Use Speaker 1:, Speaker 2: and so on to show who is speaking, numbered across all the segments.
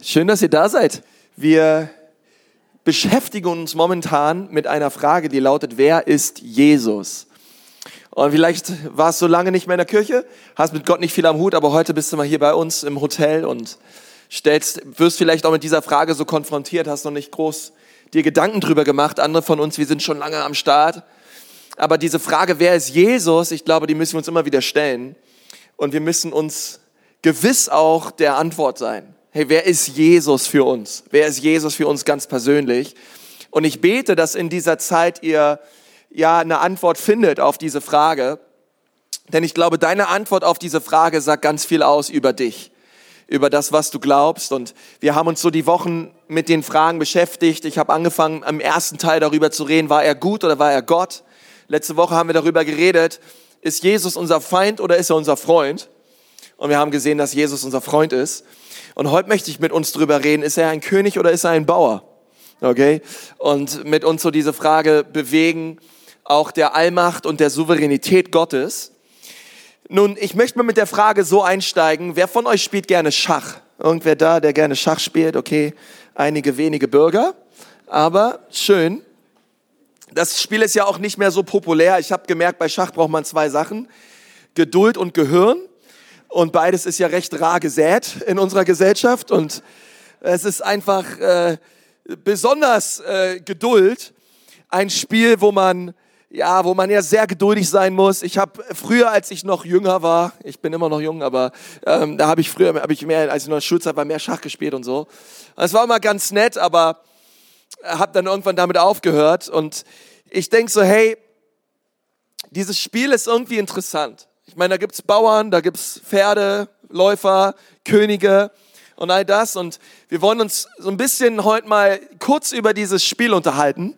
Speaker 1: Schön, dass ihr da seid. Wir beschäftigen uns momentan mit einer Frage, die lautet, wer ist Jesus? Und vielleicht warst du lange nicht mehr in der Kirche, hast mit Gott nicht viel am Hut, aber heute bist du mal hier bei uns im Hotel und stellst, wirst vielleicht auch mit dieser Frage so konfrontiert, hast noch nicht groß dir Gedanken drüber gemacht. Andere von uns, wir sind schon lange am Start. Aber diese Frage, wer ist Jesus? Ich glaube, die müssen wir uns immer wieder stellen. Und wir müssen uns gewiss auch der Antwort sein. Hey, wer ist Jesus für uns? Wer ist Jesus für uns ganz persönlich? Und ich bete, dass in dieser Zeit ihr ja eine Antwort findet auf diese Frage. Denn ich glaube, deine Antwort auf diese Frage sagt ganz viel aus über dich, über das, was du glaubst. Und wir haben uns so die Wochen mit den Fragen beschäftigt. Ich habe angefangen, am ersten Teil darüber zu reden, war er gut oder war er Gott? Letzte Woche haben wir darüber geredet, ist Jesus unser Feind oder ist er unser Freund? Und wir haben gesehen, dass Jesus unser Freund ist. Und heute möchte ich mit uns drüber reden, ist er ein König oder ist er ein Bauer? Okay? Und mit uns so diese Frage bewegen, auch der Allmacht und der Souveränität Gottes. Nun, ich möchte mal mit der Frage so einsteigen, wer von euch spielt gerne Schach? Irgendwer da, der gerne Schach spielt? Okay, einige wenige Bürger, aber schön. Das Spiel ist ja auch nicht mehr so populär. Ich habe gemerkt, bei Schach braucht man zwei Sachen. Geduld und Gehirn. Und beides ist ja recht rar gesät in unserer Gesellschaft. Und es ist einfach äh, besonders äh, Geduld. Ein Spiel, wo man ja, wo man ja sehr geduldig sein muss. Ich habe früher, als ich noch jünger war, ich bin immer noch jung, aber ähm, da habe ich früher, habe ich mehr, als ich noch in der Schulzeit war, mehr Schach gespielt und so. Es war immer ganz nett, aber habe dann irgendwann damit aufgehört und ich denk so, hey, dieses Spiel ist irgendwie interessant. Ich meine, da gibt's Bauern, da gibt's Pferde, Läufer, Könige und all das. Und wir wollen uns so ein bisschen heute mal kurz über dieses Spiel unterhalten.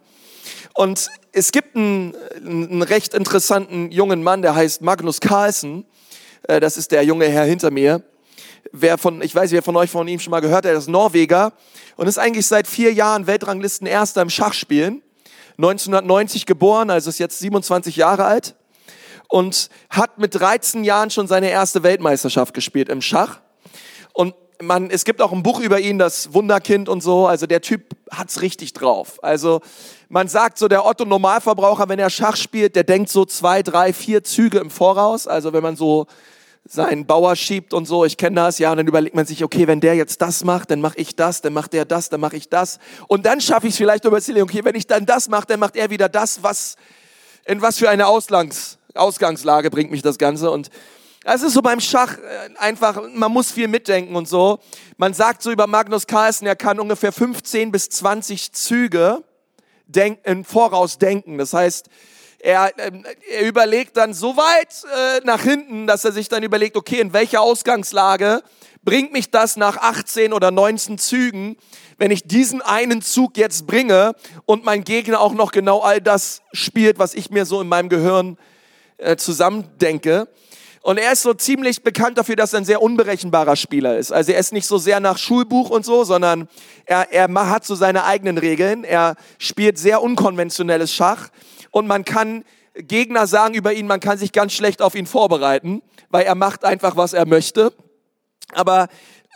Speaker 1: Und es gibt einen, einen recht interessanten jungen Mann, der heißt Magnus Carlsen. Äh, das ist der junge Herr hinter mir. Wer von, ich weiß wer von euch von ihm schon mal gehört hat, er ist Norweger und ist eigentlich seit vier Jahren Weltranglisten Erster im Schachspielen. 1990 geboren, also ist jetzt 27 Jahre alt und hat mit 13 Jahren schon seine erste Weltmeisterschaft gespielt im Schach. Und man, es gibt auch ein Buch über ihn, das Wunderkind und so. Also der Typ hat's richtig drauf. Also man sagt so, der Otto Normalverbraucher, wenn er Schach spielt, der denkt so zwei, drei, vier Züge im Voraus. Also wenn man so seinen Bauer schiebt und so, ich kenne das, ja, und dann überlegt man sich, okay, wenn der jetzt das macht, dann mache ich das, dann macht der das, dann mache ich das. Und dann schaffe ich es vielleicht über Ziele, okay, wenn ich dann das mache, dann macht er wieder das, was, in was für eine Ausgangs, Ausgangslage bringt mich das Ganze. Und es ist so beim Schach äh, einfach, man muss viel mitdenken und so. Man sagt so über Magnus Carlsen, er kann ungefähr 15 bis 20 Züge denk, im Voraus denken. Das heißt, er, ähm, er überlegt dann so weit äh, nach hinten, dass er sich dann überlegt, okay, in welcher Ausgangslage bringt mich das nach 18 oder 19 Zügen, wenn ich diesen einen Zug jetzt bringe und mein Gegner auch noch genau all das spielt, was ich mir so in meinem Gehirn äh, zusammendenke. Und er ist so ziemlich bekannt dafür, dass er ein sehr unberechenbarer Spieler ist. Also er ist nicht so sehr nach Schulbuch und so, sondern er, er hat so seine eigenen Regeln. Er spielt sehr unkonventionelles Schach und man kann Gegner sagen über ihn, man kann sich ganz schlecht auf ihn vorbereiten, weil er macht einfach, was er möchte. Aber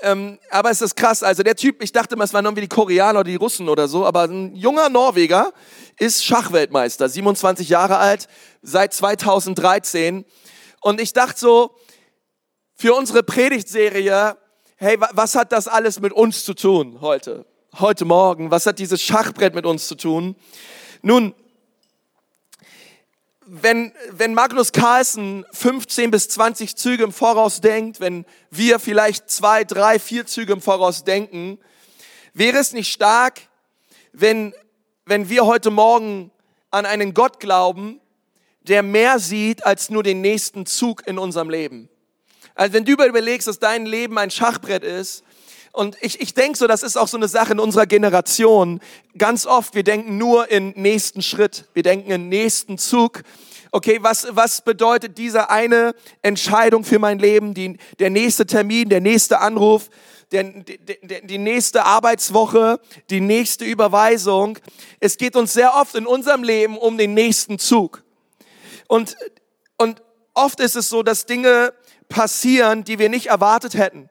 Speaker 1: ähm, aber es ist krass. Also der Typ, ich dachte mal, es waren irgendwie die Koreaner oder die Russen oder so, aber ein junger Norweger ist Schachweltmeister, 27 Jahre alt, seit 2013 und ich dachte so, für unsere Predigtserie, hey, was hat das alles mit uns zu tun heute? Heute Morgen, was hat dieses Schachbrett mit uns zu tun? Nun, wenn, wenn Magnus Carlsen 15 bis 20 Züge im Voraus denkt, wenn wir vielleicht zwei, drei, vier Züge im Voraus denken, wäre es nicht stark, wenn, wenn wir heute Morgen an einen Gott glauben, der mehr sieht als nur den nächsten Zug in unserem Leben. Also wenn du überlegst, dass dein Leben ein Schachbrett ist, und ich, ich denke so, das ist auch so eine Sache in unserer Generation. Ganz oft, wir denken nur in nächsten Schritt, wir denken in nächsten Zug. Okay, was, was bedeutet diese eine Entscheidung für mein Leben, die, der nächste Termin, der nächste Anruf, der, der, die nächste Arbeitswoche, die nächste Überweisung? Es geht uns sehr oft in unserem Leben um den nächsten Zug. Und, und oft ist es so, dass Dinge passieren, die wir nicht erwartet hätten.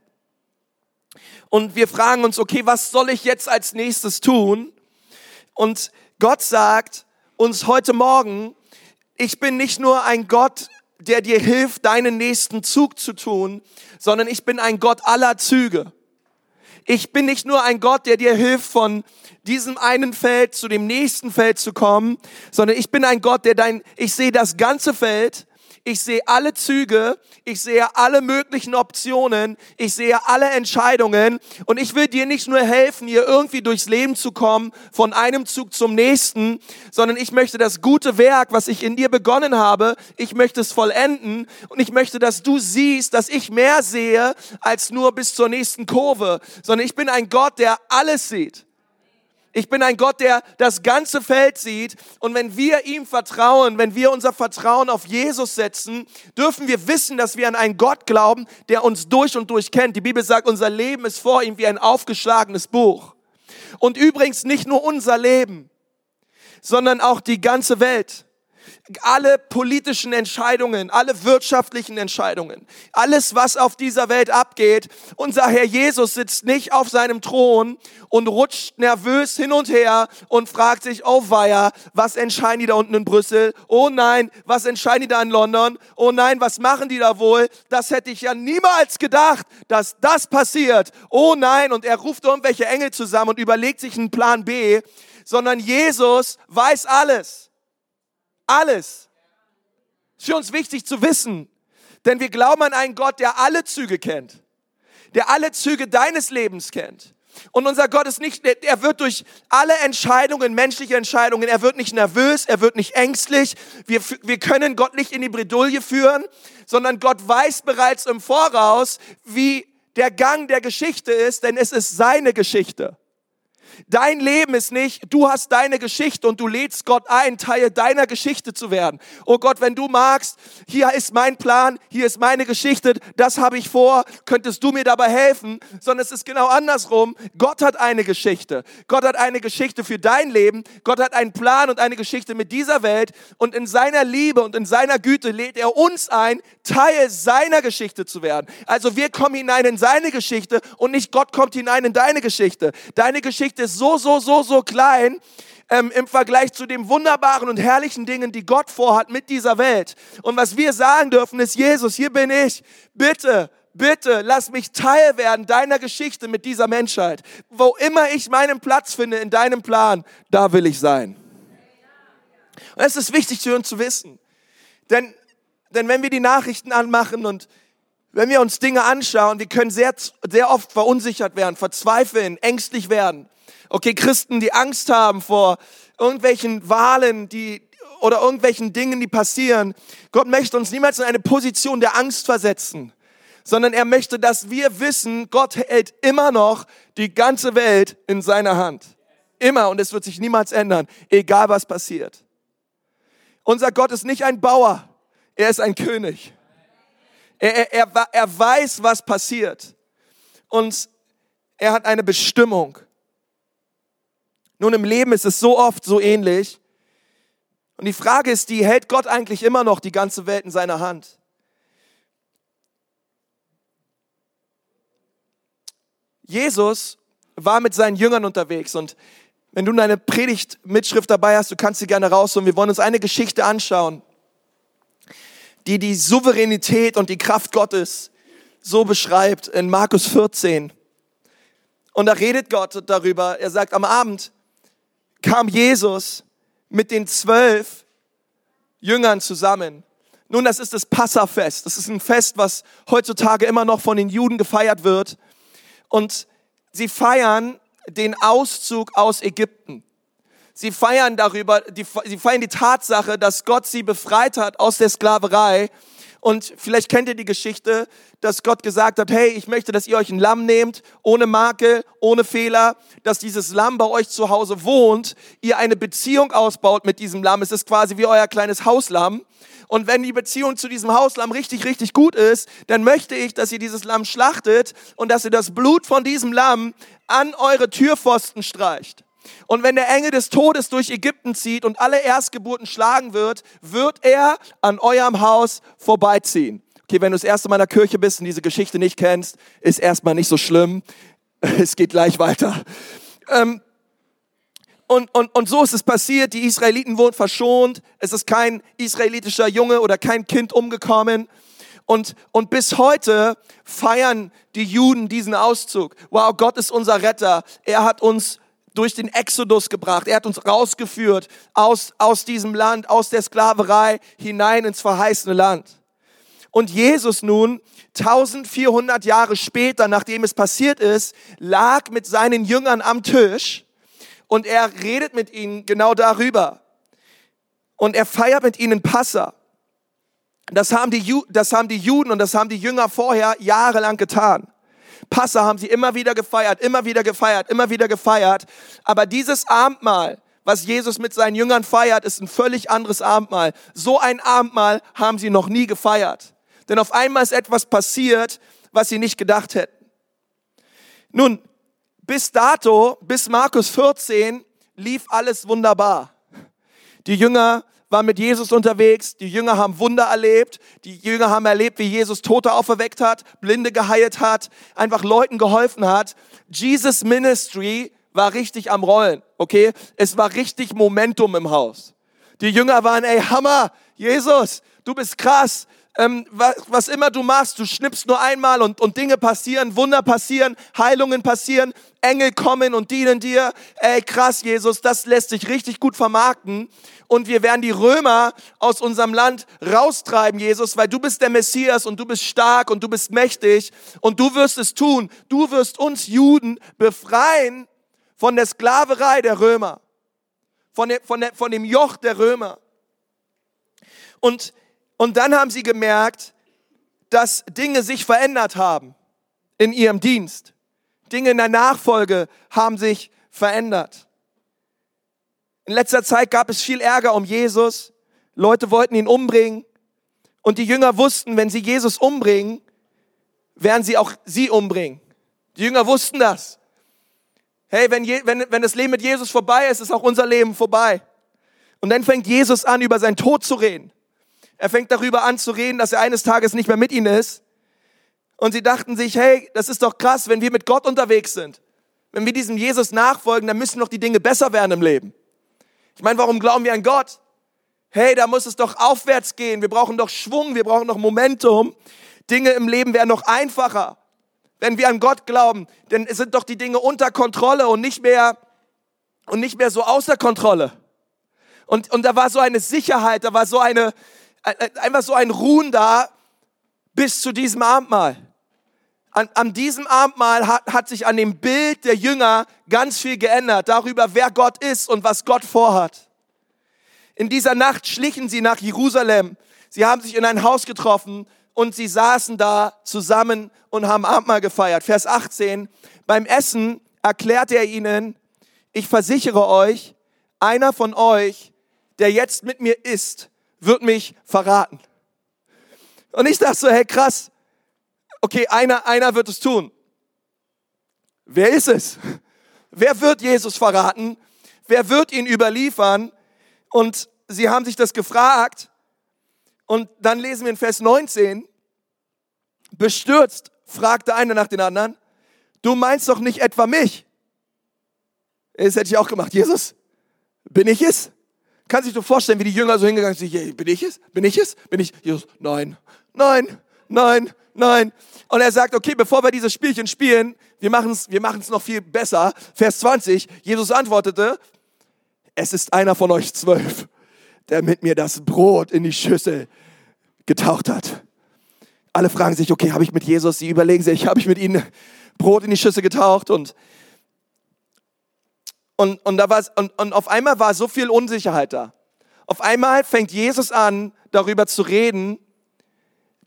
Speaker 1: Und wir fragen uns, okay, was soll ich jetzt als nächstes tun? Und Gott sagt uns heute Morgen, ich bin nicht nur ein Gott, der dir hilft, deinen nächsten Zug zu tun, sondern ich bin ein Gott aller Züge. Ich bin nicht nur ein Gott, der dir hilft, von diesem einen Feld zu dem nächsten Feld zu kommen, sondern ich bin ein Gott, der dein, ich sehe das ganze Feld ich sehe alle Züge, ich sehe alle möglichen Optionen, ich sehe alle Entscheidungen und ich will dir nicht nur helfen, hier irgendwie durchs Leben zu kommen, von einem Zug zum nächsten, sondern ich möchte das gute Werk, was ich in dir begonnen habe, ich möchte es vollenden und ich möchte, dass du siehst, dass ich mehr sehe als nur bis zur nächsten Kurve, sondern ich bin ein Gott, der alles sieht. Ich bin ein Gott, der das ganze Feld sieht. Und wenn wir ihm vertrauen, wenn wir unser Vertrauen auf Jesus setzen, dürfen wir wissen, dass wir an einen Gott glauben, der uns durch und durch kennt. Die Bibel sagt, unser Leben ist vor ihm wie ein aufgeschlagenes Buch. Und übrigens nicht nur unser Leben, sondern auch die ganze Welt alle politischen Entscheidungen, alle wirtschaftlichen Entscheidungen, alles, was auf dieser Welt abgeht. Unser Herr Jesus sitzt nicht auf seinem Thron und rutscht nervös hin und her und fragt sich, oh weia, was entscheiden die da unten in Brüssel? Oh nein, was entscheiden die da in London? Oh nein, was machen die da wohl? Das hätte ich ja niemals gedacht, dass das passiert. Oh nein, und er ruft irgendwelche Engel zusammen und überlegt sich einen Plan B, sondern Jesus weiß alles. Alles. Ist für uns wichtig zu wissen, denn wir glauben an einen Gott, der alle Züge kennt, der alle Züge deines Lebens kennt. Und unser Gott ist nicht, er wird durch alle Entscheidungen, menschliche Entscheidungen, er wird nicht nervös, er wird nicht ängstlich. Wir, wir können Gott nicht in die Bredouille führen, sondern Gott weiß bereits im Voraus, wie der Gang der Geschichte ist, denn es ist seine Geschichte. Dein Leben ist nicht, du hast deine Geschichte und du lädst Gott ein, Teil deiner Geschichte zu werden. Oh Gott, wenn du magst, hier ist mein Plan, hier ist meine Geschichte, das habe ich vor, könntest du mir dabei helfen? Sondern es ist genau andersrum. Gott hat eine Geschichte. Gott hat eine Geschichte für dein Leben. Gott hat einen Plan und eine Geschichte mit dieser Welt. Und in seiner Liebe und in seiner Güte lädt er uns ein, Teil seiner Geschichte zu werden. Also wir kommen hinein in seine Geschichte und nicht Gott kommt hinein in deine Geschichte. Deine Geschichte ist so, so, so, so klein ähm, im Vergleich zu den wunderbaren und herrlichen Dingen, die Gott vorhat mit dieser Welt. Und was wir sagen dürfen, ist, Jesus, hier bin ich. Bitte, bitte lass mich Teil werden deiner Geschichte mit dieser Menschheit. Wo immer ich meinen Platz finde in deinem Plan, da will ich sein. Und es ist wichtig für uns zu wissen. Denn, denn wenn wir die Nachrichten anmachen und wenn wir uns Dinge anschauen, wir können sehr, sehr oft verunsichert werden, verzweifeln, ängstlich werden. Okay, Christen, die Angst haben vor irgendwelchen Wahlen, die oder irgendwelchen Dingen, die passieren. Gott möchte uns niemals in eine Position der Angst versetzen, sondern er möchte, dass wir wissen, Gott hält immer noch die ganze Welt in seiner Hand. Immer und es wird sich niemals ändern, egal was passiert. Unser Gott ist nicht ein Bauer, er ist ein König. Er, er, er, er weiß, was passiert. Und er hat eine Bestimmung. Nun, im Leben ist es so oft so ähnlich. Und die Frage ist die, hält Gott eigentlich immer noch die ganze Welt in seiner Hand? Jesus war mit seinen Jüngern unterwegs und wenn du deine Predigtmitschrift dabei hast, du kannst sie gerne rausholen. Wir wollen uns eine Geschichte anschauen, die die Souveränität und die Kraft Gottes so beschreibt in Markus 14. Und da redet Gott darüber. Er sagt am Abend, kam Jesus mit den zwölf Jüngern zusammen. Nun, das ist das Passafest. Das ist ein Fest, was heutzutage immer noch von den Juden gefeiert wird. Und sie feiern den Auszug aus Ägypten. Sie feiern darüber, die, sie feiern die Tatsache, dass Gott sie befreit hat aus der Sklaverei und vielleicht kennt ihr die Geschichte, dass Gott gesagt hat, hey, ich möchte, dass ihr euch ein Lamm nehmt, ohne Makel, ohne Fehler, dass dieses Lamm bei euch zu Hause wohnt, ihr eine Beziehung ausbaut mit diesem Lamm. Es ist quasi wie euer kleines Hauslamm. Und wenn die Beziehung zu diesem Hauslamm richtig, richtig gut ist, dann möchte ich, dass ihr dieses Lamm schlachtet und dass ihr das Blut von diesem Lamm an eure Türpfosten streicht. Und wenn der Engel des Todes durch Ägypten zieht und alle Erstgeburten schlagen wird, wird er an eurem Haus vorbeiziehen. Okay, wenn du das erste Mal in der Kirche bist und diese Geschichte nicht kennst, ist erstmal nicht so schlimm. Es geht gleich weiter. Ähm, und, und, und so ist es passiert. Die Israeliten wurden verschont. Es ist kein israelitischer Junge oder kein Kind umgekommen. Und, und bis heute feiern die Juden diesen Auszug. Wow, Gott ist unser Retter. Er hat uns durch den Exodus gebracht. Er hat uns rausgeführt aus, aus diesem Land, aus der Sklaverei hinein ins verheißene Land. Und Jesus nun, 1400 Jahre später, nachdem es passiert ist, lag mit seinen Jüngern am Tisch und er redet mit ihnen genau darüber. Und er feiert mit ihnen Passa. Das haben, die, das haben die Juden und das haben die Jünger vorher jahrelang getan. Passa haben sie immer wieder gefeiert, immer wieder gefeiert, immer wieder gefeiert. Aber dieses Abendmahl, was Jesus mit seinen Jüngern feiert, ist ein völlig anderes Abendmahl. So ein Abendmahl haben sie noch nie gefeiert. Denn auf einmal ist etwas passiert, was sie nicht gedacht hätten. Nun, bis dato, bis Markus 14, lief alles wunderbar. Die Jünger waren mit Jesus unterwegs, die Jünger haben Wunder erlebt, die Jünger haben erlebt, wie Jesus Tote auferweckt hat, Blinde geheilt hat, einfach Leuten geholfen hat. Jesus Ministry war richtig am Rollen, okay? Es war richtig Momentum im Haus. Die Jünger waren, ey, Hammer, Jesus, du bist krass, ähm, was, was immer du machst, du schnippst nur einmal und, und Dinge passieren, Wunder passieren, Heilungen passieren, Engel kommen und dienen dir. Ey, krass, Jesus, das lässt sich richtig gut vermarkten. Und wir werden die Römer aus unserem Land raustreiben, Jesus, weil du bist der Messias und du bist stark und du bist mächtig und du wirst es tun. Du wirst uns Juden befreien von der Sklaverei der Römer, von, der, von, der, von dem Joch der Römer. Und und dann haben sie gemerkt, dass Dinge sich verändert haben in ihrem Dienst. Dinge in der Nachfolge haben sich verändert. In letzter Zeit gab es viel Ärger um Jesus. Leute wollten ihn umbringen. Und die Jünger wussten, wenn sie Jesus umbringen, werden sie auch sie umbringen. Die Jünger wussten das. Hey, wenn, je, wenn, wenn das Leben mit Jesus vorbei ist, ist auch unser Leben vorbei. Und dann fängt Jesus an, über seinen Tod zu reden. Er fängt darüber an zu reden, dass er eines Tages nicht mehr mit ihnen ist. Und sie dachten sich, hey, das ist doch krass, wenn wir mit Gott unterwegs sind. Wenn wir diesem Jesus nachfolgen, dann müssen doch die Dinge besser werden im Leben. Ich meine, warum glauben wir an Gott? Hey, da muss es doch aufwärts gehen. Wir brauchen doch Schwung, wir brauchen doch Momentum. Dinge im Leben werden noch einfacher, wenn wir an Gott glauben. Denn es sind doch die Dinge unter Kontrolle und nicht mehr, und nicht mehr so außer Kontrolle. Und, und da war so eine Sicherheit, da war so eine, einfach so ein Ruhen da bis zu diesem Abendmahl. An, an diesem Abendmahl hat, hat sich an dem Bild der Jünger ganz viel geändert, darüber, wer Gott ist und was Gott vorhat. In dieser Nacht schlichen sie nach Jerusalem. Sie haben sich in ein Haus getroffen und sie saßen da zusammen und haben Abendmahl gefeiert. Vers 18. Beim Essen erklärte er ihnen, ich versichere euch, einer von euch, der jetzt mit mir isst, wird mich verraten. Und ich dachte so, hey krass, okay, einer, einer wird es tun. Wer ist es? Wer wird Jesus verraten? Wer wird ihn überliefern? Und sie haben sich das gefragt. Und dann lesen wir in Vers 19, bestürzt fragte einer nach den anderen, du meinst doch nicht etwa mich? Das hätte ich auch gemacht. Jesus, bin ich es? Kann sich doch vorstellen, wie die Jünger so hingegangen sind, bin ich es? Bin ich es? Bin ich? Jesus, nein, nein, nein, nein. Und er sagt, okay, bevor wir dieses Spielchen spielen, wir machen es wir machen's noch viel besser. Vers 20, Jesus antwortete, es ist einer von euch zwölf, der mit mir das Brot in die Schüssel getaucht hat. Alle fragen sich, okay, habe ich mit Jesus, sie überlegen sich, habe ich mit ihnen Brot in die Schüssel getaucht und und, und, da und, und auf einmal war so viel Unsicherheit da. Auf einmal fängt Jesus an, darüber zu reden,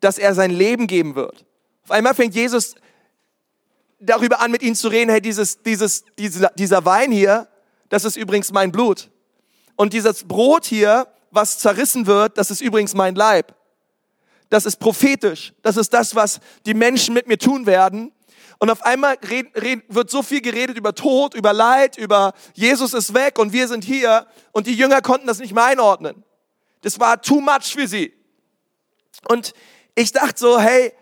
Speaker 1: dass er sein Leben geben wird. Auf einmal fängt Jesus darüber an, mit ihnen zu reden, hey, dieses, dieses, dieser, dieser Wein hier, das ist übrigens mein Blut. Und dieses Brot hier, was zerrissen wird, das ist übrigens mein Leib. Das ist prophetisch. Das ist das, was die Menschen mit mir tun werden. Und auf einmal red, red, wird so viel geredet über Tod, über Leid, über Jesus ist weg und wir sind hier. Und die Jünger konnten das nicht mehr einordnen. Das war too much für sie. Und ich dachte so, hey,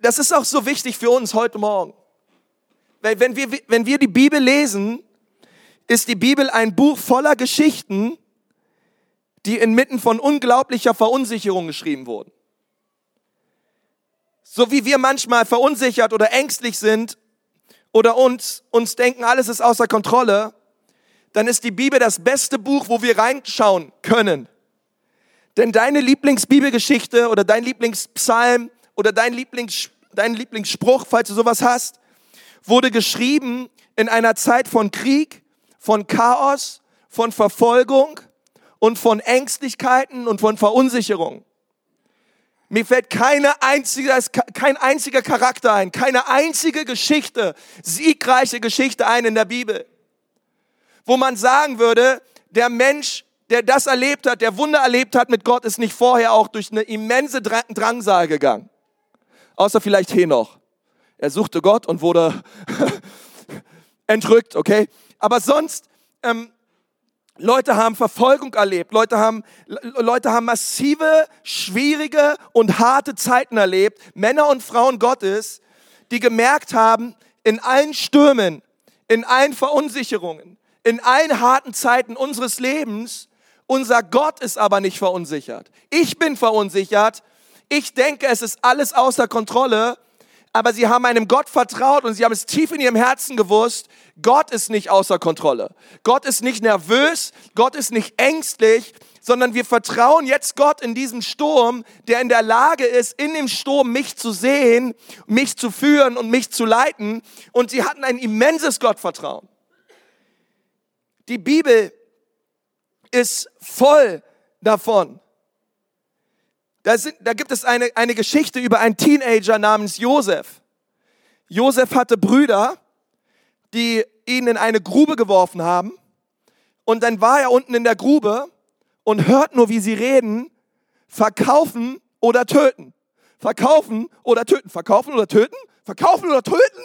Speaker 1: das ist auch so wichtig für uns heute Morgen. Weil wenn wir, wenn wir die Bibel lesen, ist die Bibel ein Buch voller Geschichten, die inmitten von unglaublicher Verunsicherung geschrieben wurden. So wie wir manchmal verunsichert oder ängstlich sind oder uns, uns denken, alles ist außer Kontrolle, dann ist die Bibel das beste Buch, wo wir reinschauen können. Denn deine Lieblingsbibelgeschichte oder dein Lieblingspsalm oder dein, Lieblings, dein Lieblingsspruch, falls du sowas hast, wurde geschrieben in einer Zeit von Krieg, von Chaos, von Verfolgung und von Ängstlichkeiten und von Verunsicherung. Mir fällt keine einzige, kein einziger Charakter ein, keine einzige Geschichte, siegreiche Geschichte ein in der Bibel, wo man sagen würde, der Mensch, der das erlebt hat, der Wunder erlebt hat mit Gott, ist nicht vorher auch durch eine immense Drangsal gegangen. Außer vielleicht Henoch. Er suchte Gott und wurde entrückt, okay? Aber sonst, ähm, Leute haben Verfolgung erlebt, Leute haben, Leute haben massive, schwierige und harte Zeiten erlebt, Männer und Frauen Gottes, die gemerkt haben, in allen Stürmen, in allen Verunsicherungen, in allen harten Zeiten unseres Lebens, unser Gott ist aber nicht verunsichert. Ich bin verunsichert, ich denke, es ist alles außer Kontrolle, aber sie haben einem Gott vertraut und sie haben es tief in ihrem Herzen gewusst, Gott ist nicht außer Kontrolle. Gott ist nicht nervös, Gott ist nicht ängstlich, sondern wir vertrauen jetzt Gott in diesem Sturm, der in der Lage ist, in dem Sturm mich zu sehen, mich zu führen und mich zu leiten. Und sie hatten ein immenses Gottvertrauen. Die Bibel ist voll davon. Da, sind, da gibt es eine, eine Geschichte über einen Teenager namens Josef. Josef hatte Brüder, die ihn in eine Grube geworfen haben. Und dann war er unten in der Grube und hört nur, wie sie reden, verkaufen oder töten. Verkaufen oder töten. Verkaufen oder töten. Verkaufen oder töten.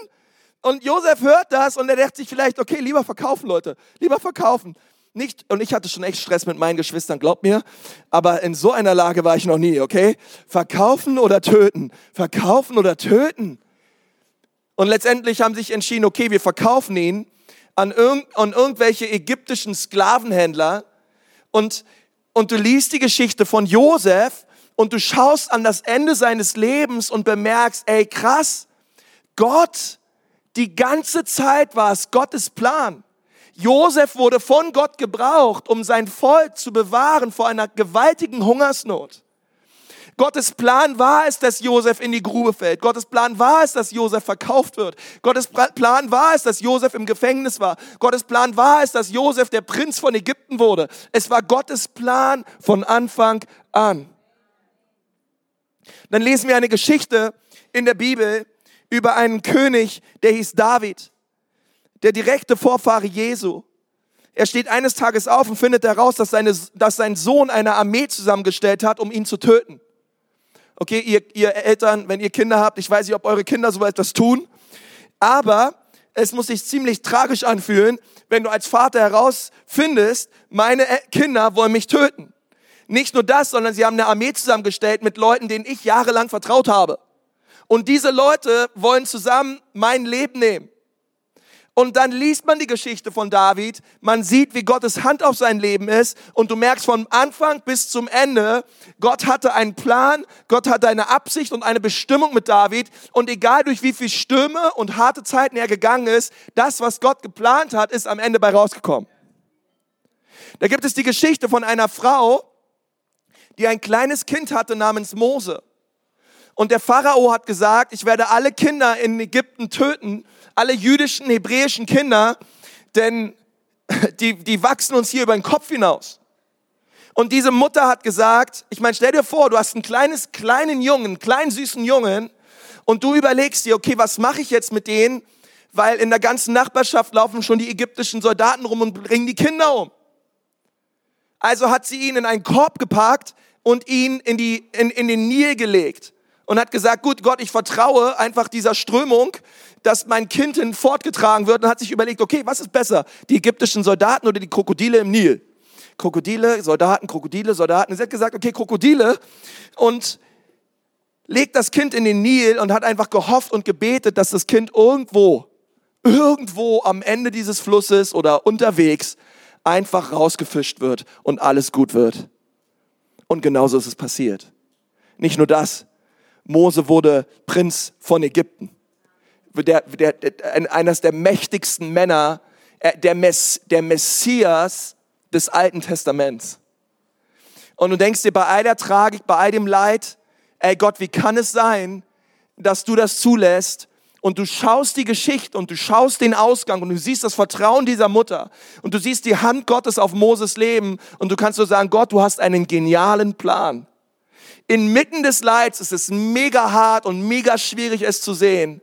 Speaker 1: Und Josef hört das und er denkt sich vielleicht, okay, lieber verkaufen, Leute. Lieber verkaufen nicht, und ich hatte schon echt Stress mit meinen Geschwistern, glaubt mir, aber in so einer Lage war ich noch nie, okay? Verkaufen oder töten, verkaufen oder töten. Und letztendlich haben sich entschieden, okay, wir verkaufen ihn an, irgend, an irgendwelche ägyptischen Sklavenhändler und, und du liest die Geschichte von Josef und du schaust an das Ende seines Lebens und bemerkst, ey krass, Gott, die ganze Zeit war es Gottes Plan. Josef wurde von Gott gebraucht, um sein Volk zu bewahren vor einer gewaltigen Hungersnot. Gottes Plan war es, dass Josef in die Grube fällt. Gottes Plan war es, dass Josef verkauft wird. Gottes Plan war es, dass Josef im Gefängnis war. Gottes Plan war es, dass Josef der Prinz von Ägypten wurde. Es war Gottes Plan von Anfang an. Dann lesen wir eine Geschichte in der Bibel über einen König, der hieß David der direkte Vorfahre Jesu. Er steht eines Tages auf und findet heraus, dass, seine, dass sein Sohn eine Armee zusammengestellt hat, um ihn zu töten. Okay, ihr, ihr Eltern, wenn ihr Kinder habt, ich weiß nicht, ob eure Kinder so etwas tun, aber es muss sich ziemlich tragisch anfühlen, wenn du als Vater herausfindest, meine Kinder wollen mich töten. Nicht nur das, sondern sie haben eine Armee zusammengestellt mit Leuten, denen ich jahrelang vertraut habe. Und diese Leute wollen zusammen mein Leben nehmen. Und dann liest man die Geschichte von David, man sieht, wie Gottes Hand auf sein Leben ist und du merkst von Anfang bis zum Ende, Gott hatte einen Plan, Gott hatte eine Absicht und eine Bestimmung mit David und egal durch wie viele Stürme und harte Zeiten er gegangen ist, das, was Gott geplant hat, ist am Ende bei rausgekommen. Da gibt es die Geschichte von einer Frau, die ein kleines Kind hatte namens Mose. Und der Pharao hat gesagt, ich werde alle Kinder in Ägypten töten, alle jüdischen, hebräischen Kinder, denn die, die wachsen uns hier über den Kopf hinaus. Und diese Mutter hat gesagt, ich meine, stell dir vor, du hast einen kleines, kleinen Jungen, einen kleinen süßen Jungen und du überlegst dir, okay, was mache ich jetzt mit denen? Weil in der ganzen Nachbarschaft laufen schon die ägyptischen Soldaten rum und bringen die Kinder um. Also hat sie ihn in einen Korb gepackt und ihn in, die, in, in den Nil gelegt und hat gesagt, gut Gott, ich vertraue einfach dieser Strömung, dass mein Kind hin fortgetragen wird und hat sich überlegt, okay, was ist besser, die ägyptischen Soldaten oder die Krokodile im Nil? Krokodile, Soldaten, Krokodile, Soldaten. Sie hat gesagt, okay, Krokodile und legt das Kind in den Nil und hat einfach gehofft und gebetet, dass das Kind irgendwo, irgendwo am Ende dieses Flusses oder unterwegs einfach rausgefischt wird und alles gut wird. Und genauso ist es passiert. Nicht nur das, Mose wurde Prinz von Ägypten. Der, der, der, eines der mächtigsten Männer, äh, der, Mess, der Messias des Alten Testaments. Und du denkst dir bei all der Tragik, bei all dem Leid, ey Gott, wie kann es sein, dass du das zulässt und du schaust die Geschichte und du schaust den Ausgang und du siehst das Vertrauen dieser Mutter und du siehst die Hand Gottes auf Moses Leben und du kannst nur sagen, Gott, du hast einen genialen Plan. Inmitten des Leids ist es mega hart und mega schwierig, es zu sehen.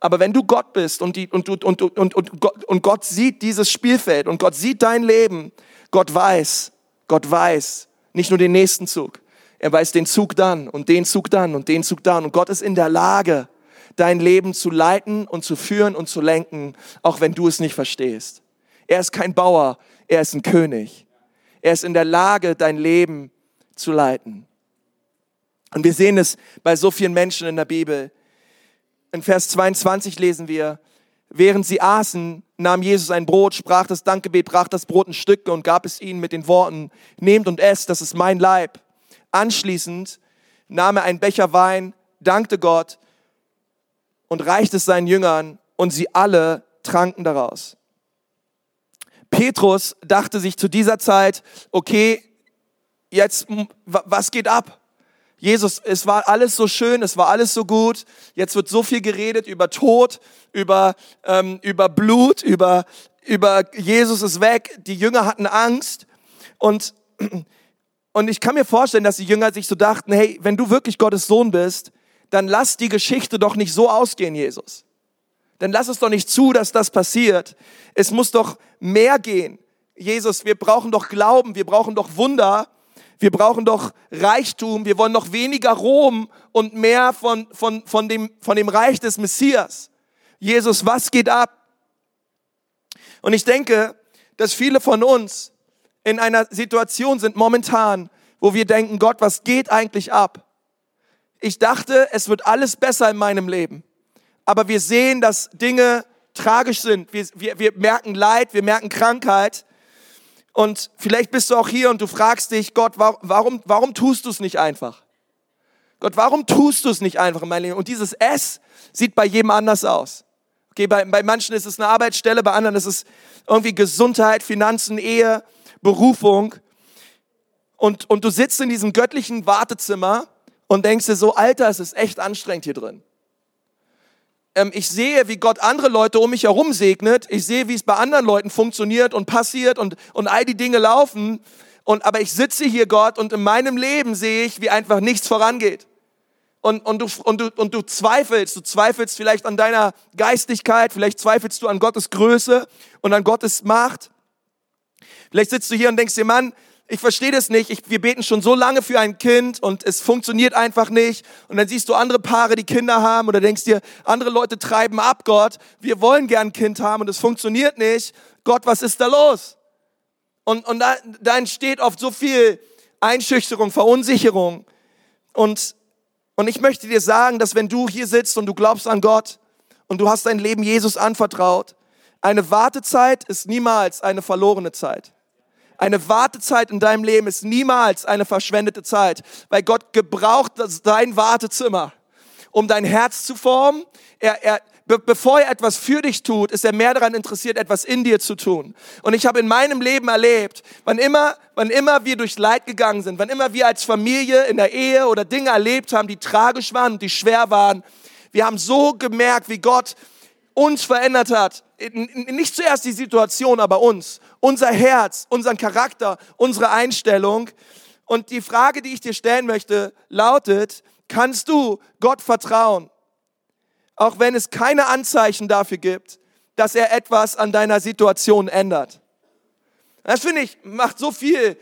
Speaker 1: Aber wenn du Gott bist und, die, und, und, und, und, und, Gott, und Gott sieht dieses Spielfeld und Gott sieht dein Leben, Gott weiß, Gott weiß nicht nur den nächsten Zug, er weiß den Zug dann und den Zug dann und den Zug dann. Und Gott ist in der Lage, dein Leben zu leiten und zu führen und zu lenken, auch wenn du es nicht verstehst. Er ist kein Bauer, er ist ein König. Er ist in der Lage, dein Leben zu leiten. Und wir sehen es bei so vielen Menschen in der Bibel. In Vers 22 lesen wir, während sie aßen, nahm Jesus ein Brot, sprach das Dankgebet, brach das Brot in Stücke und gab es ihnen mit den Worten, nehmt und esst, das ist mein Leib. Anschließend nahm er einen Becher Wein, dankte Gott und reichte es seinen Jüngern und sie alle tranken daraus. Petrus dachte sich zu dieser Zeit, okay, jetzt, was geht ab? Jesus, es war alles so schön, es war alles so gut. Jetzt wird so viel geredet über Tod, über, ähm, über Blut, über, über Jesus ist weg. Die Jünger hatten Angst. Und, und ich kann mir vorstellen, dass die Jünger sich so dachten, hey, wenn du wirklich Gottes Sohn bist, dann lass die Geschichte doch nicht so ausgehen, Jesus. Dann lass es doch nicht zu, dass das passiert. Es muss doch mehr gehen. Jesus, wir brauchen doch Glauben, wir brauchen doch Wunder. Wir brauchen doch Reichtum, wir wollen noch weniger Rom und mehr von, von, von, dem, von dem Reich des Messias. Jesus, was geht ab? Und ich denke, dass viele von uns in einer Situation sind momentan, wo wir denken, Gott, was geht eigentlich ab? Ich dachte, es wird alles besser in meinem Leben. Aber wir sehen, dass Dinge tragisch sind. Wir, wir, wir merken Leid, wir merken Krankheit. Und vielleicht bist du auch hier und du fragst dich, Gott, warum, warum tust du es nicht einfach? Gott, warum tust du es nicht einfach in meinem Leben? Und dieses S sieht bei jedem anders aus. Okay, bei, bei manchen ist es eine Arbeitsstelle, bei anderen ist es irgendwie Gesundheit, Finanzen, Ehe, Berufung. Und, und du sitzt in diesem göttlichen Wartezimmer und denkst dir so, Alter, es ist echt anstrengend hier drin ähm, ich sehe, wie Gott andere Leute um mich herum segnet. Ich sehe, wie es bei anderen Leuten funktioniert und passiert und, und all die Dinge laufen. Und, aber ich sitze hier, Gott, und in meinem Leben sehe ich, wie einfach nichts vorangeht. Und, und, du, und, du, und du zweifelst, du zweifelst vielleicht an deiner Geistigkeit, vielleicht zweifelst du an Gottes Größe und an Gottes Macht. Vielleicht sitzt du hier und denkst dir, Mann, ich verstehe das nicht. Ich, wir beten schon so lange für ein Kind und es funktioniert einfach nicht. Und dann siehst du andere Paare, die Kinder haben oder denkst dir, andere Leute treiben ab, Gott. Wir wollen gern ein Kind haben und es funktioniert nicht. Gott, was ist da los? Und, und da, da entsteht oft so viel Einschüchterung, Verunsicherung. Und, und ich möchte dir sagen, dass wenn du hier sitzt und du glaubst an Gott und du hast dein Leben Jesus anvertraut, eine Wartezeit ist niemals eine verlorene Zeit. Eine Wartezeit in deinem Leben ist niemals eine verschwendete Zeit, weil Gott gebraucht dein Wartezimmer, um dein Herz zu formen. Er, er, be bevor er etwas für dich tut, ist er mehr daran interessiert, etwas in dir zu tun. Und ich habe in meinem Leben erlebt, wann immer, wann immer wir durch Leid gegangen sind, wann immer wir als Familie in der Ehe oder Dinge erlebt haben, die tragisch waren und die schwer waren, wir haben so gemerkt, wie Gott uns verändert hat. Nicht zuerst die Situation, aber uns. Unser Herz, unseren Charakter, unsere Einstellung. Und die Frage, die ich dir stellen möchte, lautet, kannst du Gott vertrauen? Auch wenn es keine Anzeichen dafür gibt, dass er etwas an deiner Situation ändert. Das finde ich, macht so viel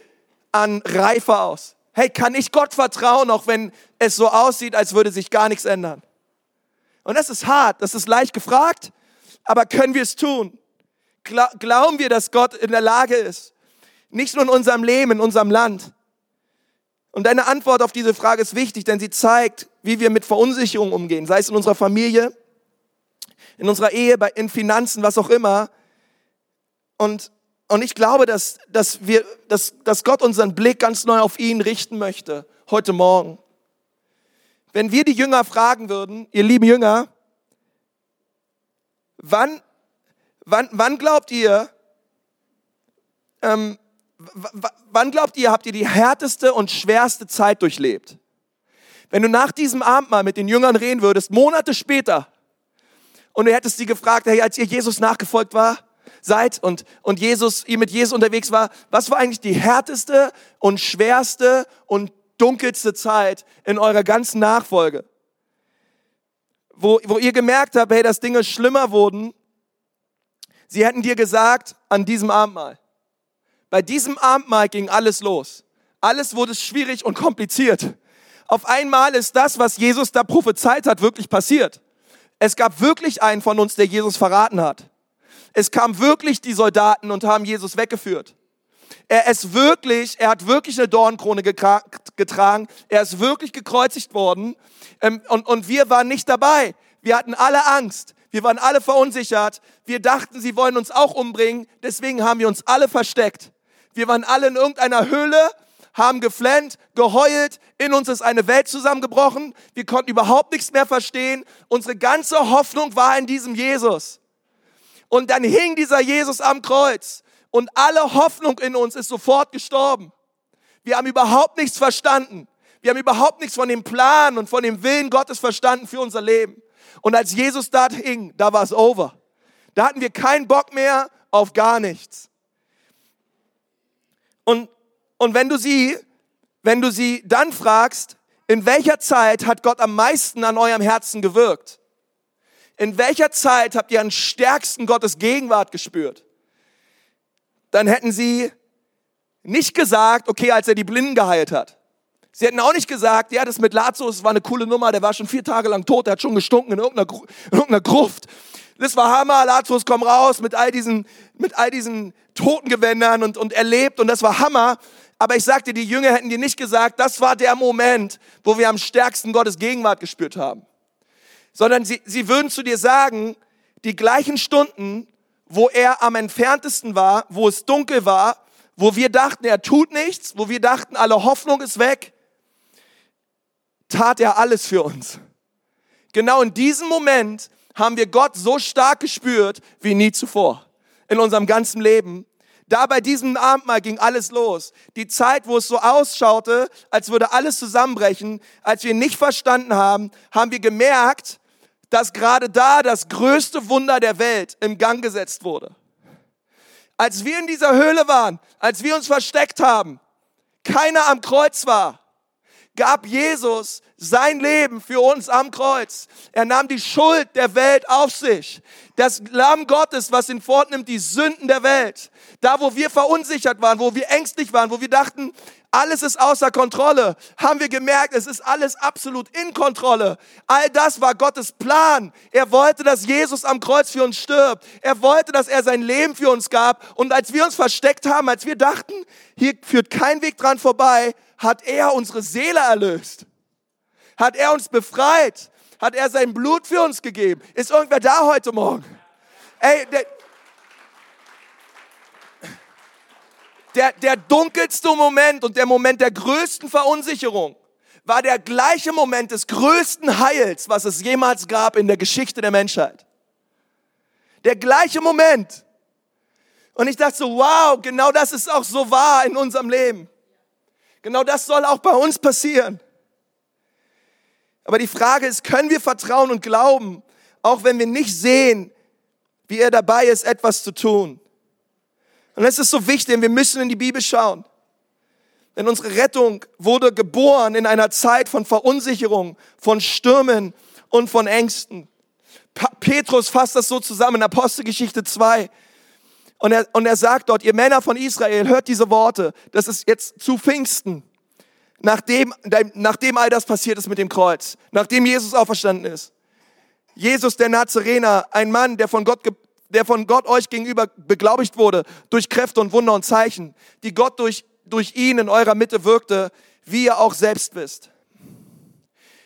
Speaker 1: an Reife aus. Hey, kann ich Gott vertrauen, auch wenn es so aussieht, als würde sich gar nichts ändern? Und das ist hart, das ist leicht gefragt, aber können wir es tun? Glauben wir, dass Gott in der Lage ist? Nicht nur in unserem Leben, in unserem Land. Und deine Antwort auf diese Frage ist wichtig, denn sie zeigt, wie wir mit Verunsicherung umgehen, sei es in unserer Familie, in unserer Ehe, in Finanzen, was auch immer. Und, und ich glaube, dass, dass, wir, dass, dass Gott unseren Blick ganz neu auf ihn richten möchte, heute Morgen. Wenn wir die Jünger fragen würden, ihr lieben Jünger, wann, wann, wann glaubt ihr, ähm, wann glaubt ihr, habt ihr die härteste und schwerste Zeit durchlebt? Wenn du nach diesem Abendmahl mit den Jüngern reden würdest, Monate später, und du hättest sie gefragt, hey, als ihr Jesus nachgefolgt war, seid und, und Jesus, ihr mit Jesus unterwegs war, was war eigentlich die härteste und schwerste und dunkelste Zeit in eurer ganzen Nachfolge? Wo, wo ihr gemerkt habt, hey, dass Dinge schlimmer wurden. Sie hätten dir gesagt, an diesem Abendmahl. Bei diesem Abendmahl ging alles los. Alles wurde schwierig und kompliziert. Auf einmal ist das, was Jesus da prophezeit hat, wirklich passiert. Es gab wirklich einen von uns, der Jesus verraten hat. Es kamen wirklich die Soldaten und haben Jesus weggeführt. Er ist wirklich, er hat wirklich eine Dornkrone getragen. Er ist wirklich gekreuzigt worden. Ähm, und, und wir waren nicht dabei. Wir hatten alle Angst. Wir waren alle verunsichert. Wir dachten, sie wollen uns auch umbringen. Deswegen haben wir uns alle versteckt. Wir waren alle in irgendeiner Höhle haben geflennt, geheult, in uns ist eine Welt zusammengebrochen, wir konnten überhaupt nichts mehr verstehen, unsere ganze Hoffnung war in diesem Jesus. Und dann hing dieser Jesus am Kreuz und alle Hoffnung in uns ist sofort gestorben. Wir haben überhaupt nichts verstanden. Wir haben überhaupt nichts von dem Plan und von dem Willen Gottes verstanden für unser Leben. Und als Jesus da hing, da war es over. Da hatten wir keinen Bock mehr auf gar nichts. Und und wenn du sie, wenn du sie dann fragst, in welcher Zeit hat Gott am meisten an eurem Herzen gewirkt? In welcher Zeit habt ihr am stärksten Gottes Gegenwart gespürt? Dann hätten sie nicht gesagt, okay, als er die Blinden geheilt hat. Sie hätten auch nicht gesagt, ja, das mit Lazarus war eine coole Nummer, der war schon vier Tage lang tot, der hat schon gestunken in irgendeiner, in irgendeiner Gruft. Das war Hammer, Lazarus komm raus mit all diesen, mit all diesen Totengewändern und, und erlebt und das war Hammer. Aber ich sagte, die Jünger hätten dir nicht gesagt, das war der Moment, wo wir am stärksten Gottes Gegenwart gespürt haben. Sondern sie, sie würden zu dir sagen, die gleichen Stunden, wo er am entferntesten war, wo es dunkel war, wo wir dachten, er tut nichts, wo wir dachten, alle Hoffnung ist weg, tat er alles für uns. Genau in diesem Moment haben wir Gott so stark gespürt wie nie zuvor in unserem ganzen Leben. Da bei diesem Abendmahl ging alles los. Die Zeit, wo es so ausschaute, als würde alles zusammenbrechen, als wir nicht verstanden haben, haben wir gemerkt, dass gerade da das größte Wunder der Welt im Gang gesetzt wurde. Als wir in dieser Höhle waren, als wir uns versteckt haben, keiner am Kreuz war, gab Jesus sein Leben für uns am Kreuz. Er nahm die Schuld der Welt auf sich. Das Lamm Gottes, was ihn fortnimmt, die Sünden der Welt. Da, wo wir verunsichert waren, wo wir ängstlich waren, wo wir dachten, alles ist außer Kontrolle, haben wir gemerkt, es ist alles absolut in Kontrolle. All das war Gottes Plan. Er wollte, dass Jesus am Kreuz für uns stirbt. Er wollte, dass er sein Leben für uns gab. Und als wir uns versteckt haben, als wir dachten, hier führt kein Weg dran vorbei, hat er unsere Seele erlöst. Hat er uns befreit. Hat er sein Blut für uns gegeben. Ist irgendwer da heute Morgen? Ey, der, der, dunkelste Moment und der Moment der größten Verunsicherung war der gleiche Moment des größten Heils, was es jemals gab in der Geschichte der Menschheit. Der gleiche Moment. Und ich dachte so, wow, genau das ist auch so wahr in unserem Leben. Genau das soll auch bei uns passieren. Aber die Frage ist, können wir vertrauen und glauben, auch wenn wir nicht sehen, wie er dabei ist, etwas zu tun? Und es ist so wichtig, wir müssen in die Bibel schauen. Denn unsere Rettung wurde geboren in einer Zeit von Verunsicherung, von Stürmen und von Ängsten. Pa Petrus fasst das so zusammen in Apostelgeschichte 2. Und er, und er sagt dort, ihr Männer von Israel, hört diese Worte. Das ist jetzt zu Pfingsten. Nachdem, nachdem all das passiert ist mit dem Kreuz. Nachdem Jesus auferstanden ist. Jesus der Nazarener, ein Mann, der von Gott, der von Gott euch gegenüber beglaubigt wurde, durch Kräfte und Wunder und Zeichen, die Gott durch, durch ihn in eurer Mitte wirkte, wie ihr auch selbst wisst.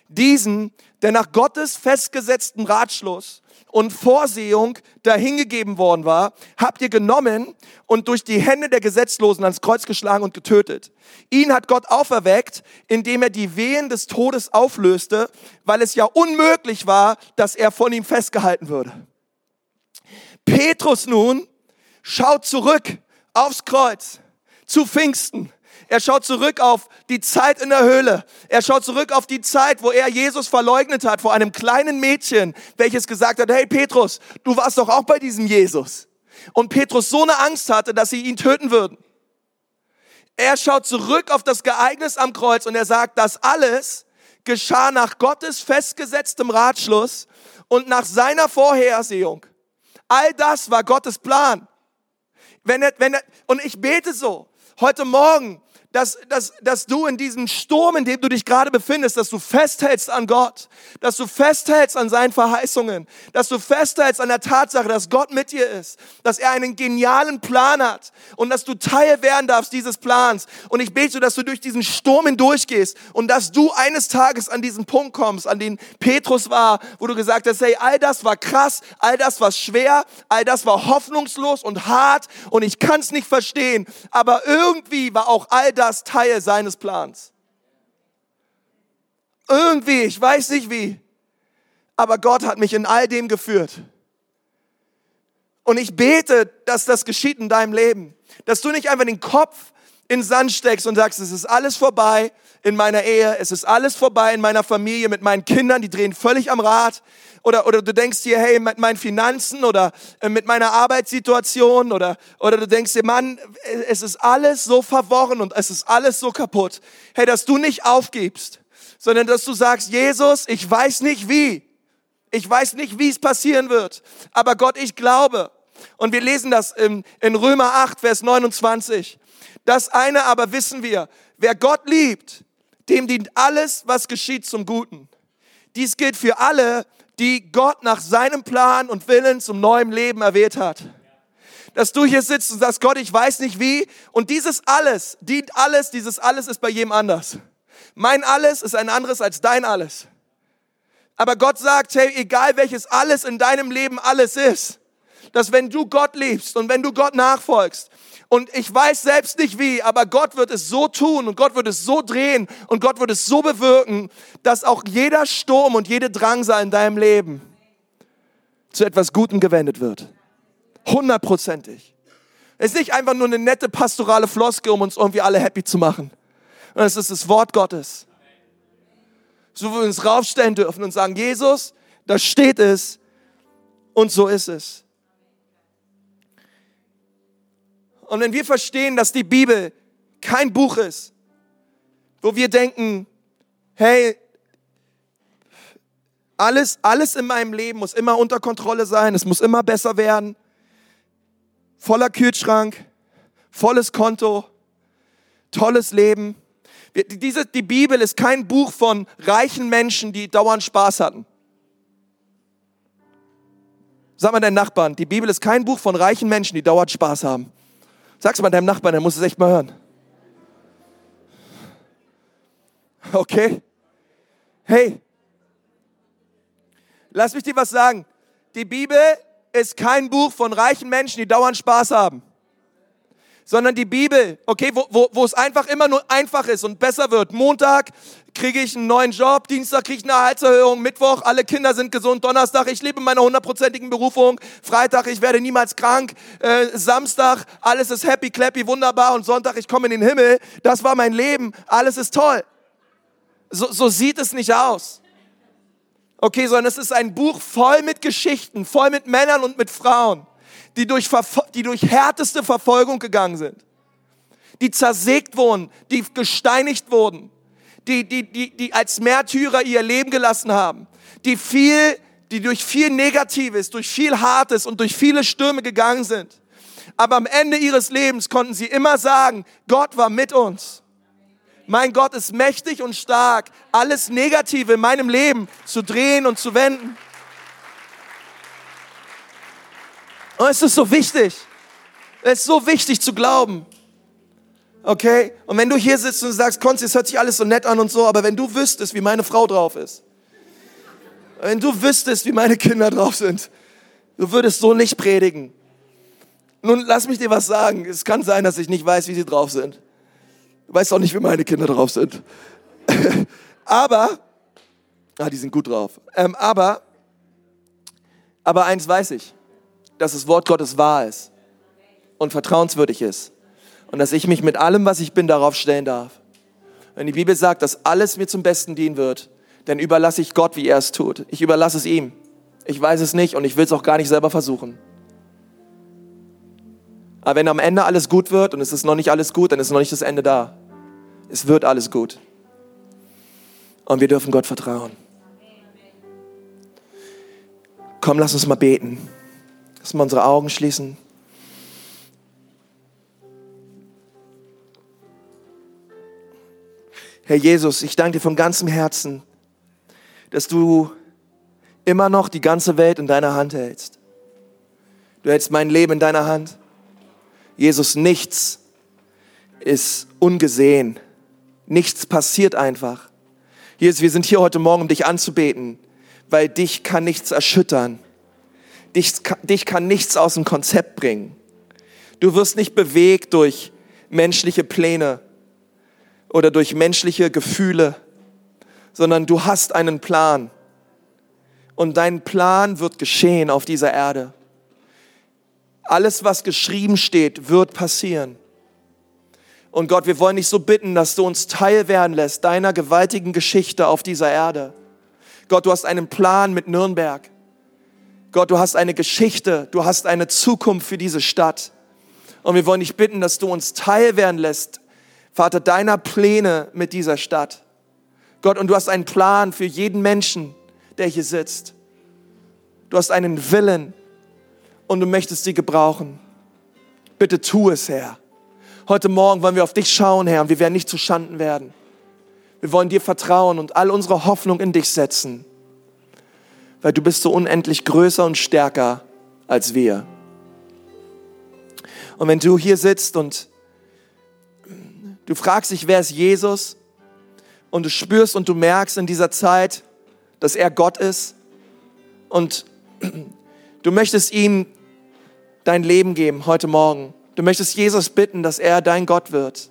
Speaker 1: Diesen, der nach Gottes festgesetzten Ratschluss und Vorsehung dahingegeben worden war, habt ihr genommen und durch die Hände der Gesetzlosen ans Kreuz geschlagen und getötet. Ihn hat Gott auferweckt, indem er die Wehen des Todes auflöste, weil es ja unmöglich war, dass er von ihm festgehalten würde. Petrus nun schaut zurück aufs Kreuz zu Pfingsten er schaut zurück auf die Zeit in der Höhle. Er schaut zurück auf die Zeit, wo er Jesus verleugnet hat vor einem kleinen Mädchen, welches gesagt hat, hey Petrus, du warst doch auch bei diesem Jesus. Und Petrus so eine Angst hatte, dass sie ihn töten würden. Er schaut zurück auf das Ereignis am Kreuz und er sagt, das alles geschah nach Gottes festgesetztem Ratschluss und nach seiner Vorhersehung. All das war Gottes Plan. Wenn er, wenn er, und ich bete so, heute Morgen, dass, dass, dass du in diesem Sturm, in dem du dich gerade befindest, dass du festhältst an Gott, dass du festhältst an seinen Verheißungen, dass du festhältst an der Tatsache, dass Gott mit dir ist, dass er einen genialen Plan hat und dass du Teil werden darfst dieses Plans. Und ich bete, dass du durch diesen Sturm hindurchgehst und dass du eines Tages an diesen Punkt kommst, an den Petrus war, wo du gesagt hast, hey, all das war krass, all das war schwer, all das war hoffnungslos und hart und ich kann es nicht verstehen, aber irgendwie war auch all das das Teil seines Plans. Irgendwie, ich weiß nicht wie, aber Gott hat mich in all dem geführt. Und ich bete, dass das geschieht in deinem Leben. Dass du nicht einfach den Kopf in den Sand steckst und sagst, es ist alles vorbei in meiner Ehe, es ist alles vorbei in meiner Familie, mit meinen Kindern, die drehen völlig am Rad, oder, oder du denkst dir, hey, mit meinen Finanzen oder äh, mit meiner Arbeitssituation oder, oder du denkst dir, Mann, es ist alles so verworren und es ist alles so kaputt. Hey, dass du nicht aufgibst, sondern dass du sagst, Jesus, ich weiß nicht wie. Ich weiß nicht, wie es passieren wird. Aber Gott, ich glaube. Und wir lesen das in, in Römer 8, Vers 29. Das eine aber wissen wir. Wer Gott liebt, dem dient alles, was geschieht zum Guten. Dies gilt für alle, die Gott nach seinem Plan und Willen zum neuen Leben erwählt hat. Dass du hier sitzt und sagst, Gott, ich weiß nicht wie. Und dieses alles dient alles, dieses alles ist bei jedem anders. Mein alles ist ein anderes als dein alles. Aber Gott sagt, hey, egal welches alles in deinem Leben alles ist, dass wenn du Gott liebst und wenn du Gott nachfolgst, und ich weiß selbst nicht wie, aber Gott wird es so tun und Gott wird es so drehen und Gott wird es so bewirken, dass auch jeder Sturm und jede Drangsal in deinem Leben zu etwas Gutem gewendet wird. Hundertprozentig. Es ist nicht einfach nur eine nette pastorale Floske, um uns irgendwie alle happy zu machen. Es ist das Wort Gottes. So wir uns raufstellen dürfen und sagen, Jesus, da steht es und so ist es. Und wenn wir verstehen, dass die Bibel kein Buch ist, wo wir denken, hey, alles, alles in meinem Leben muss immer unter Kontrolle sein, es muss immer besser werden, voller Kühlschrank, volles Konto, tolles Leben. Diese, die Bibel ist kein Buch von reichen Menschen, die dauernd Spaß hatten. Sag mal deinen Nachbarn, die Bibel ist kein Buch von reichen Menschen, die dauernd Spaß haben. Sag's mal deinem Nachbarn, der muss es echt mal hören. Okay? Hey, lass mich dir was sagen. Die Bibel ist kein Buch von reichen Menschen, die dauernd Spaß haben sondern die Bibel, okay, wo, wo, wo es einfach immer nur einfach ist und besser wird. Montag kriege ich einen neuen Job, Dienstag kriege ich eine Gehaltserhöhung, Mittwoch alle Kinder sind gesund, Donnerstag ich lebe meine hundertprozentigen Berufung, Freitag ich werde niemals krank, äh, Samstag alles ist happy, clappy, wunderbar und Sonntag ich komme in den Himmel. Das war mein Leben, alles ist toll. So, so sieht es nicht aus. Okay, sondern es ist ein Buch voll mit Geschichten, voll mit Männern und mit Frauen die durch, die durch härteste Verfolgung gegangen sind, die zersägt wurden, die gesteinigt wurden, die, die, die, die als Märtyrer ihr Leben gelassen haben, die viel, die durch viel Negatives, durch viel Hartes und durch viele Stürme gegangen sind. Aber am Ende ihres Lebens konnten sie immer sagen, Gott war mit uns. Mein Gott ist mächtig und stark, alles Negative in meinem Leben zu drehen und zu wenden. Und es ist so wichtig. Es ist so wichtig zu glauben. Okay? Und wenn du hier sitzt und sagst, Konzi, es hört sich alles so nett an und so, aber wenn du wüsstest, wie meine Frau drauf ist, wenn du wüsstest, wie meine Kinder drauf sind, Du würdest so nicht predigen. Nun, lass mich dir was sagen. Es kann sein, dass ich nicht weiß, wie sie drauf sind. Du weißt auch nicht, wie meine Kinder drauf sind. aber, ah, die sind gut drauf. Ähm, aber, aber eins weiß ich, dass das Wort Gottes wahr ist und vertrauenswürdig ist. Und dass ich mich mit allem, was ich bin, darauf stellen darf. Wenn die Bibel sagt, dass alles mir zum Besten dienen wird, dann überlasse ich Gott, wie er es tut. Ich überlasse es ihm. Ich weiß es nicht und ich will es auch gar nicht selber versuchen. Aber wenn am Ende alles gut wird und es ist noch nicht alles gut, dann ist noch nicht das Ende da. Es wird alles gut. Und wir dürfen Gott vertrauen. Komm, lass uns mal beten. Lass mal unsere Augen schließen. Herr Jesus, ich danke dir von ganzem Herzen, dass du immer noch die ganze Welt in deiner Hand hältst. Du hältst mein Leben in deiner Hand. Jesus, nichts ist ungesehen. Nichts passiert einfach. Jesus, wir sind hier heute Morgen, um dich anzubeten, weil dich kann nichts erschüttern. Dich, dich kann nichts aus dem Konzept bringen. Du wirst nicht bewegt durch menschliche Pläne oder durch menschliche Gefühle, sondern du hast einen Plan. Und dein Plan wird geschehen auf dieser Erde. Alles, was geschrieben steht, wird passieren. Und Gott, wir wollen dich so bitten, dass du uns teil werden lässt deiner gewaltigen Geschichte auf dieser Erde. Gott, du hast einen Plan mit Nürnberg. Gott, du hast eine Geschichte, du hast eine Zukunft für diese Stadt. Und wir wollen dich bitten, dass du uns teil werden lässt, Vater, deiner Pläne mit dieser Stadt. Gott, und du hast einen Plan für jeden Menschen, der hier sitzt. Du hast einen Willen und du möchtest sie gebrauchen. Bitte tu es, Herr. Heute Morgen wollen wir auf dich schauen, Herr, und wir werden nicht zu Schanden werden. Wir wollen dir vertrauen und all unsere Hoffnung in dich setzen, weil du bist so unendlich größer und stärker als wir. Und wenn du hier sitzt und du fragst dich, wer ist Jesus? Und du spürst und du merkst in dieser Zeit, dass er Gott ist und du möchtest ihm dein Leben geben heute Morgen. Du möchtest Jesus bitten, dass er dein Gott wird.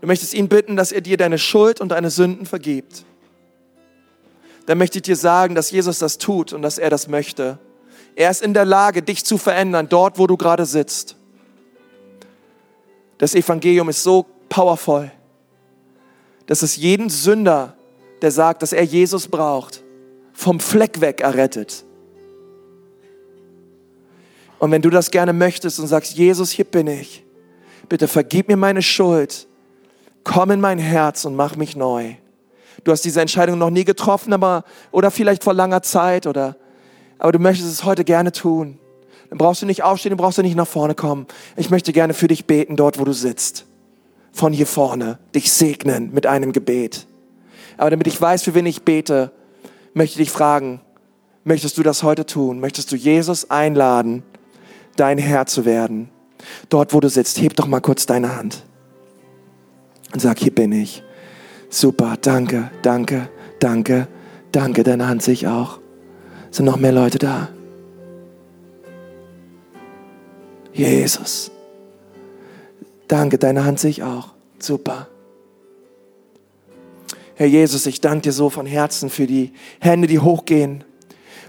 Speaker 1: Du möchtest ihn bitten, dass er dir deine Schuld und deine Sünden vergibt. Dann möchte ich dir sagen, dass Jesus das tut und dass er das möchte. Er ist in der Lage, dich zu verändern, dort, wo du gerade sitzt. Das Evangelium ist so powerful, dass es jeden Sünder, der sagt, dass er Jesus braucht, vom Fleck weg errettet. Und wenn du das gerne möchtest und sagst, Jesus, hier bin ich, bitte vergib mir meine Schuld, komm in mein Herz und mach mich neu. Du hast diese Entscheidung noch nie getroffen, aber, oder vielleicht vor langer Zeit, oder, aber du möchtest es heute gerne tun. Dann brauchst du nicht aufstehen, dann brauchst du nicht nach vorne kommen. Ich möchte gerne für dich beten, dort wo du sitzt. Von hier vorne, dich segnen mit einem Gebet. Aber damit ich weiß, für wen ich bete, möchte ich dich fragen, möchtest du das heute tun? Möchtest du Jesus einladen? dein Herr zu werden. Dort, wo du sitzt, heb doch mal kurz deine Hand und sag, hier bin ich. Super, danke, danke, danke, danke. Deine Hand sehe ich auch. Sind noch mehr Leute da? Jesus. Danke, deine Hand sehe ich auch. Super. Herr Jesus, ich danke dir so von Herzen für die Hände, die hochgehen.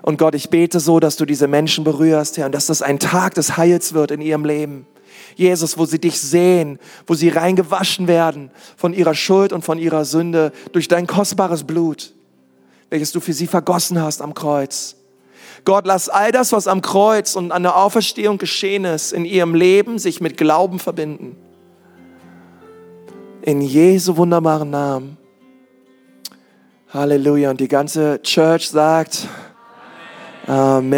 Speaker 1: Und Gott, ich bete so, dass du diese Menschen berührst, Herr, und dass das ein Tag des Heils wird in ihrem Leben. Jesus, wo sie dich sehen, wo sie reingewaschen werden von ihrer Schuld und von ihrer Sünde durch dein kostbares Blut, welches du für sie vergossen hast am Kreuz. Gott, lass all das, was am Kreuz und an der Auferstehung geschehen ist, in ihrem Leben sich mit Glauben verbinden. In Jesu wunderbaren Namen. Halleluja. Und die ganze Church sagt, Amen.